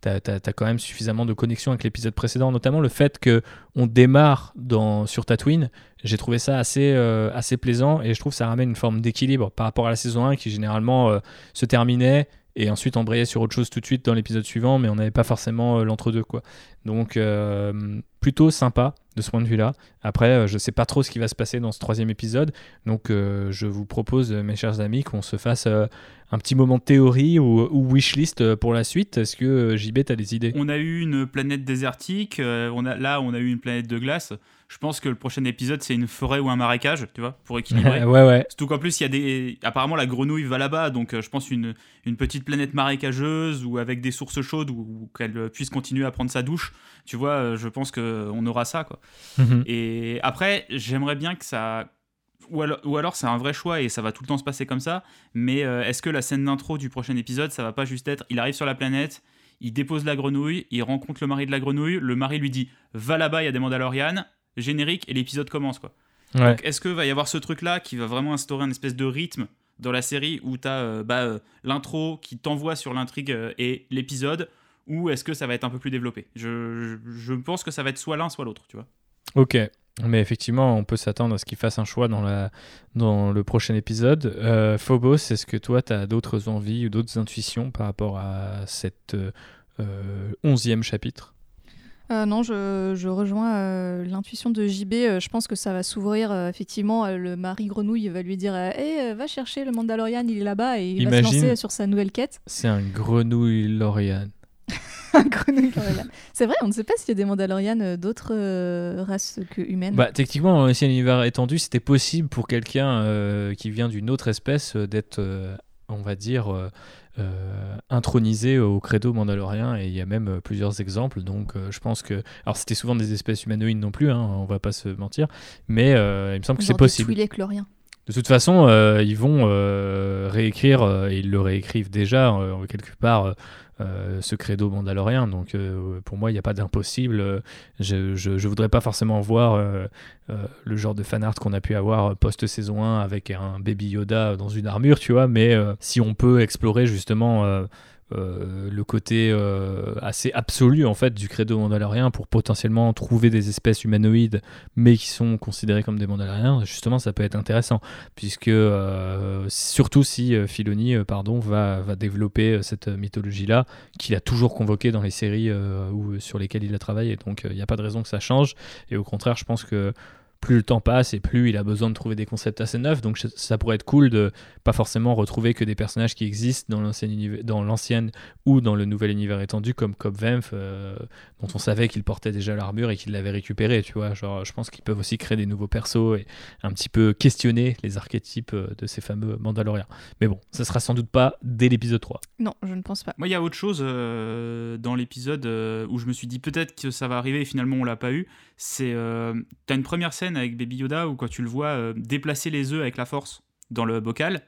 tu as, quand même suffisamment de connexion avec l'épisode précédent, notamment le fait que on démarre sur Tatooine. J'ai trouvé ça assez, euh, assez plaisant et je trouve que ça ramène une forme d'équilibre par rapport à la saison 1 qui généralement euh, se terminait et ensuite embrayer sur autre chose tout de suite dans l'épisode suivant, mais on n'avait pas forcément l'entre-deux, quoi. Donc, plutôt sympa de ce point de vue-là. Après, je sais pas trop ce qui va se passer dans ce troisième épisode, donc je vous propose, mes chers amis, qu'on se fasse un petit moment de théorie ou, wishlist pour la suite. Est-ce que JB, tu as des idées? On a eu une planète désertique, là on a eu une planète de glace je pense que le prochain épisode, c'est une forêt ou un marécage, tu vois, pour équilibrer. ouais, ouais. Surtout qu'en plus, il y a des. Apparemment, la grenouille va là-bas, donc euh, je pense une, une petite planète marécageuse ou avec des sources chaudes ou, qu'elle puisse continuer à prendre sa douche. Tu vois, euh, je pense qu'on aura ça, quoi. Mhm. Et après, j'aimerais bien que ça. Ou alors, ou alors c'est un vrai choix et ça va tout le temps se passer comme ça. Mais euh, est-ce que la scène d'intro du prochain épisode, ça va pas juste être il arrive sur la planète, il dépose la grenouille, il rencontre le mari de la grenouille, le mari lui dit va là-bas, il y a des Mandalorians, générique et l'épisode commence quoi. Donc est-ce que va y avoir ce truc là qui va vraiment instaurer un espèce de rythme dans la série où tu as euh, bah, euh, l'intro qui t'envoie sur l'intrigue euh, et l'épisode ou est-ce que ça va être un peu plus développé? Je, je, pense que ça va être soit l'un soit l'autre, tu vois. Ok, mais effectivement, on peut s'attendre à ce qu'il fasse un choix dans, la, dans le prochain épisode. Phobos, est-ce que toi, tu as d'autres envies ou d'autres intuitions par rapport à cet onzième chapitre? Euh, non, je, rejoins euh, l'intuition de JB. Euh, je pense que ça va s'ouvrir. effectivement, le mari grenouille va lui dire hey, va chercher le Mandalorian, il est là-bas et il va se lancer sur sa nouvelle quête. C'est un grenouille Lorian. un grenouille Lorian. C'est vrai, on ne sait pas s'il y a des Mandalorians d'autres races que humaines. Bah, techniquement, si un univers étendu, c'était possible pour quelqu'un qui vient d'une autre espèce d'être, on va dire euh, intronisé au credo mandalorien et il y a même euh, plusieurs exemples donc euh, je pense que alors c'était souvent des espèces humanoïdes non plus hein, on va pas se mentir mais il me semble que c'est possible. de toute façon ils vont réécrire et ils le réécrivent déjà quelque part euh, ce credo mandalorien. Donc euh, pour moi, il n'y a pas d'impossible. Je, je, voudrais pas forcément voir euh, le genre de fanart qu'on a pu avoir post-saison 1 avec un baby Yoda dans une armure, tu vois. Mais si on peut explorer justement euh, le côté euh, assez absolu en fait du credo mandalorien pour potentiellement trouver des espèces humanoïdes mais qui sont considérées comme des mandaloriens justement ça peut être intéressant. Puisque euh, surtout si Filoni pardon va, va développer cette mythologie là qu'il a toujours convoqué dans les séries ou sur lesquelles il a travaillé. Donc il n'y a pas de raison que ça change. Et au contraire je pense que plus le temps passe et plus il a besoin de trouver des concepts assez neufs. Donc ça pourrait être cool de pas forcément retrouver que des personnages qui existent dans l'ancienne, dans l'ancienne ou dans le nouvel univers étendu comme Cobb Vanth, euh, dont on savait qu'il portait déjà l'armure et qu'il l'avait récupéré. Tu vois, genre je pense qu'ils peuvent aussi créer des nouveaux persos et un petit peu questionner les archétypes euh, de ces fameux Mandaloriens. Mais bon, ça sera sans doute pas dès l'épisode 3. Non, je ne pense pas. Moi, il y a autre chose euh, dans l'épisode où je me suis dit peut-être que ça va arriver et finalement on l'a pas eu. C'est tu as une première scène avec Baby Yoda où quand tu le vois euh, déplacer les œufs avec la force dans le bocal,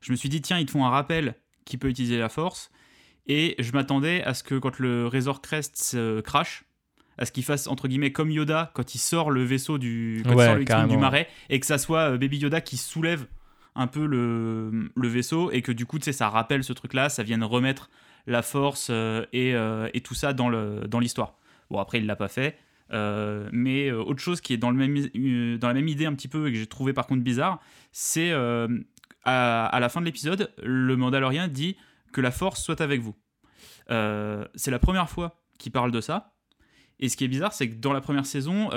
je me suis dit tiens, ils te font un rappel qui peut utiliser la force. Et je m'attendais à ce que quand le Razor Crest se crash, à ce qu'il fasse entre guillemets comme Yoda quand il sort le vaisseau du, du marais et que ça soit euh, Baby Yoda qui soulève un peu le, le vaisseau et que du coup tu sais ça rappelle ce truc là ça vienne remettre la force euh, et, et, tout ça dans l'histoire dans bon après il l'a pas fait euh, mais euh, autre chose qui est dans, le même, euh, dans la même idée un petit peu et que j'ai trouvé par contre bizarre, c'est à, la fin de l'épisode, le Mandalorien dit que la force soit avec vous. c'est la première fois qu'il parle de ça. Et ce qui est bizarre, c'est que dans la première saison,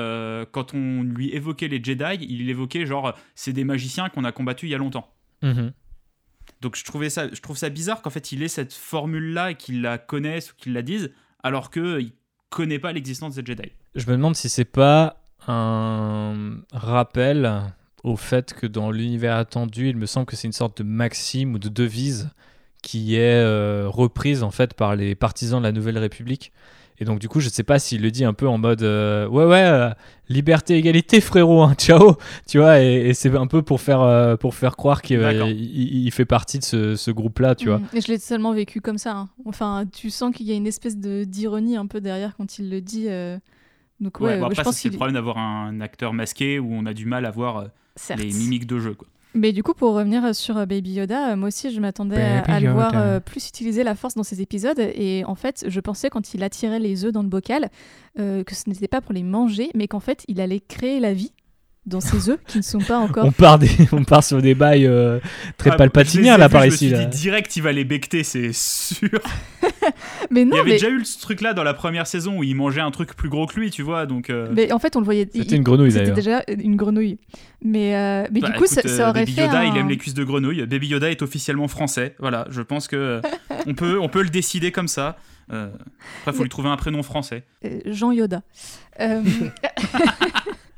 quand on lui évoquait les Jedi, il évoquait genre c'est des magiciens qu'on a combattus il y a longtemps. Mhm. Donc je, trouvais ça, je trouve ça bizarre qu'en fait il ait cette formule-là et qu'il la connaisse ou qu'il la dise, alors qu'il connaît pas l'existence des Jedi. Je me demande si c'est pas un rappel au fait que dans l'univers attendu, il me semble que c'est une sorte de maxime ou de devise qui est euh, reprise en fait par les partisans de la Nouvelle République. Et donc du coup, je sais pas s'il le dit un peu en mode euh, ouais ouais euh, liberté égalité frérot, hein, ciao, tu vois. Et, c'est un peu pour faire pour faire croire qu'il il, fait partie de ce, ce groupe-là, tu vois. Mm. Et je l'ai seulement vécu comme ça. Hein. Enfin, tu sens qu'il y a une espèce de d'ironie un peu derrière quand il le dit. Donc ouais, je pense c'est le problème d'avoir un acteur masqué où on a du mal à voir euh, les mimiques de jeu. Quoi. Mais du coup, pour revenir sur euh, Baby Yoda, euh, moi aussi, je m'attendais à, le voir plus utiliser la force dans ces épisodes. Et en fait, je pensais quand il attirait les œufs dans le bocal que ce n'était pas pour les manger, mais qu'en fait, il allait créer la vie dans ses œufs qui ne sont pas encore. on, part des, on part sur des bails euh, très Ah, palpatiniens je là vus, par je me ici. suis Là. dit direct, il va les becter, c'est sûr. mais il non, y avait mais, déjà eu ce truc-là dans la première saison où il mangeait un truc plus gros que lui, tu vois. Donc, euh, mais en fait, on le voyait. il- C'était une grenouille C'était déjà une grenouille. Mais, euh, mais bah, du coup, écoute, ça, euh, ça aurait Baby fait. Yoda, un- il aime les cuisses de grenouille. Baby Yoda est officiellement français. Voilà, je pense que on peut, on peut le décider comme ça. Euh, après, faut lui trouver un prénom français. Euh, Jean Yoda.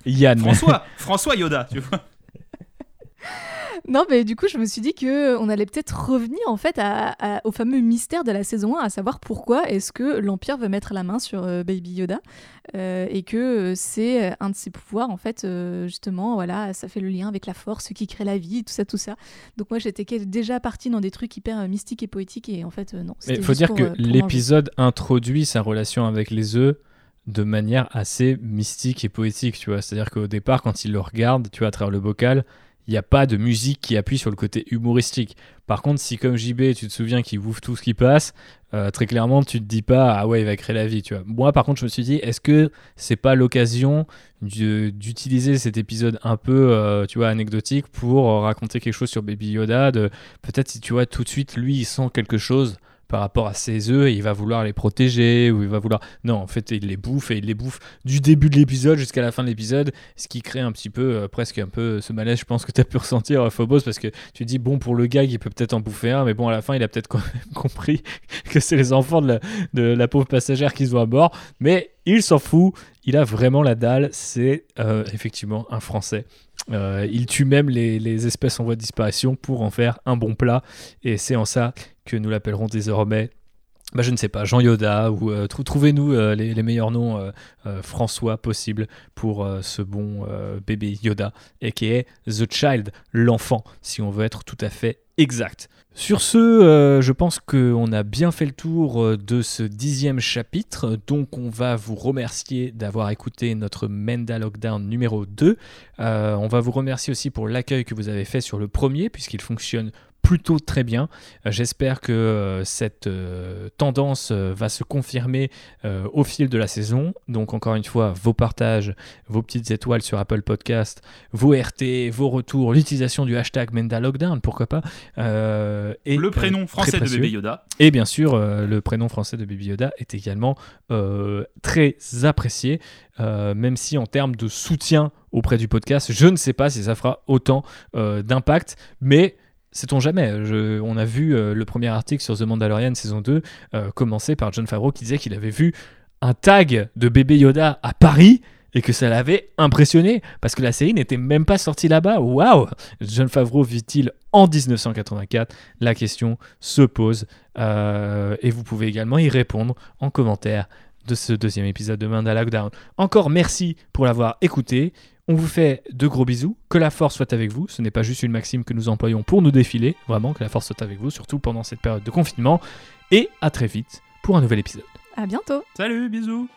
Euh, Yann. François, François Yoda, tu vois. non, mais du coup, je me suis dit que on allait peut-être revenir en fait à- à- au fameux mystère de la saison 1, à savoir pourquoi est-ce que l'Empire veut mettre la main sur euh, Baby Yoda euh, et que euh, c'est euh, un de ses pouvoirs en fait, euh, justement, voilà, ça fait le lien avec la force qui crée la vie, tout ça, tout ça. Donc moi, j'étais déjà partie dans des trucs hyper euh, mystiques et poétiques et en fait, euh, non. Mais c'était faut juste dire pour, que euh, l'épisode introduit sa relation avec les œufs de manière assez mystique et poétique, tu vois. C'est-à-dire qu'au départ, quand il le regarde, tu vois, à travers le bocal, il n'y a pas de musique qui appuie sur le côté humoristique. Par contre, si comme JB, tu te souviens qu'il bouffe tout ce qui passe, euh, très clairement, tu te dis pas, ah ouais, il va créer la vie, tu vois. Moi, par contre, je me suis dit, est-ce que c'est pas l'occasion du- d'utiliser cet épisode un peu, euh, tu vois, anecdotique pour euh, raconter quelque chose sur Baby Yoda de peut-être si tu vois tout de suite, lui, il sent quelque chose par rapport à ses œufs il va vouloir les protéger ou il va vouloir non en fait il les bouffe et il les bouffe du début de l'épisode jusqu'à la fin de l'épisode ce qui crée un petit peu euh, presque un peu ce malaise je pense que tu as pu ressentir euh, Phobos parce que tu dis bon pour le gag il peut peut-être en bouffer un mais bon à la fin il a peut-être quand même compris que c'est les enfants de la, pauvre passagère qui sont à bord mais il s'en fout il a vraiment la dalle c'est euh, effectivement un français. Euh, il tue même les espèces en voie de disparition pour en faire un bon plat et c'est en ça que nous l'appellerons désormais bah, je ne sais pas, Jean Yoda, ou euh, trou- trouvez-nous euh, les, meilleurs noms euh, François possibles pour ce bon bébé Yoda, et qui est The Child, l'enfant, si on veut être tout à fait exact. Sur ce, je pense qu'on a bien fait le tour de ce dixième chapitre, donc on va vous remercier d'avoir écouté notre Menda Lockdown numéro 2. Euh, on va vous remercier aussi pour l'accueil que vous avez fait sur le premier, puisqu'il fonctionne plutôt très bien. Euh, J'espère que euh, cette euh, tendance va se confirmer au fil de la saison. Donc encore une fois, vos partages, vos petites étoiles sur Apple Podcast, vos RT, vos retours, l'utilisation du hashtag Menda Lockdown, pourquoi pas. euh, et, Le prénom français de bébé Yoda. Et bien sûr, euh, le prénom français de Baby Yoda est également euh, très apprécié, même si en termes de soutien auprès du podcast, je ne sais pas si ça fera autant d'impact, mais sait-on jamais. Je- on a vu euh, le premier article sur The Mandalorian saison 2 euh, commencer par John Favreau qui disait qu'il avait vu un tag de bébé Yoda à Paris et que ça l'avait impressionné parce que la série n'était même pas sortie là-bas. Waouh John Favreau vit-il en 1984 La question se pose euh, et vous pouvez également y répondre en commentaire de ce deuxième épisode de Manda Lockdown. Encore merci pour l'avoir écouté. On vous fait de gros bisous. Que la force soit avec vous. Ce n'est pas juste une maxime que nous employons pour nous défiler. Vraiment, que la force soit avec vous, surtout pendant cette période de confinement. Et à très vite pour un nouvel épisode. À bientôt. Salut, bisous.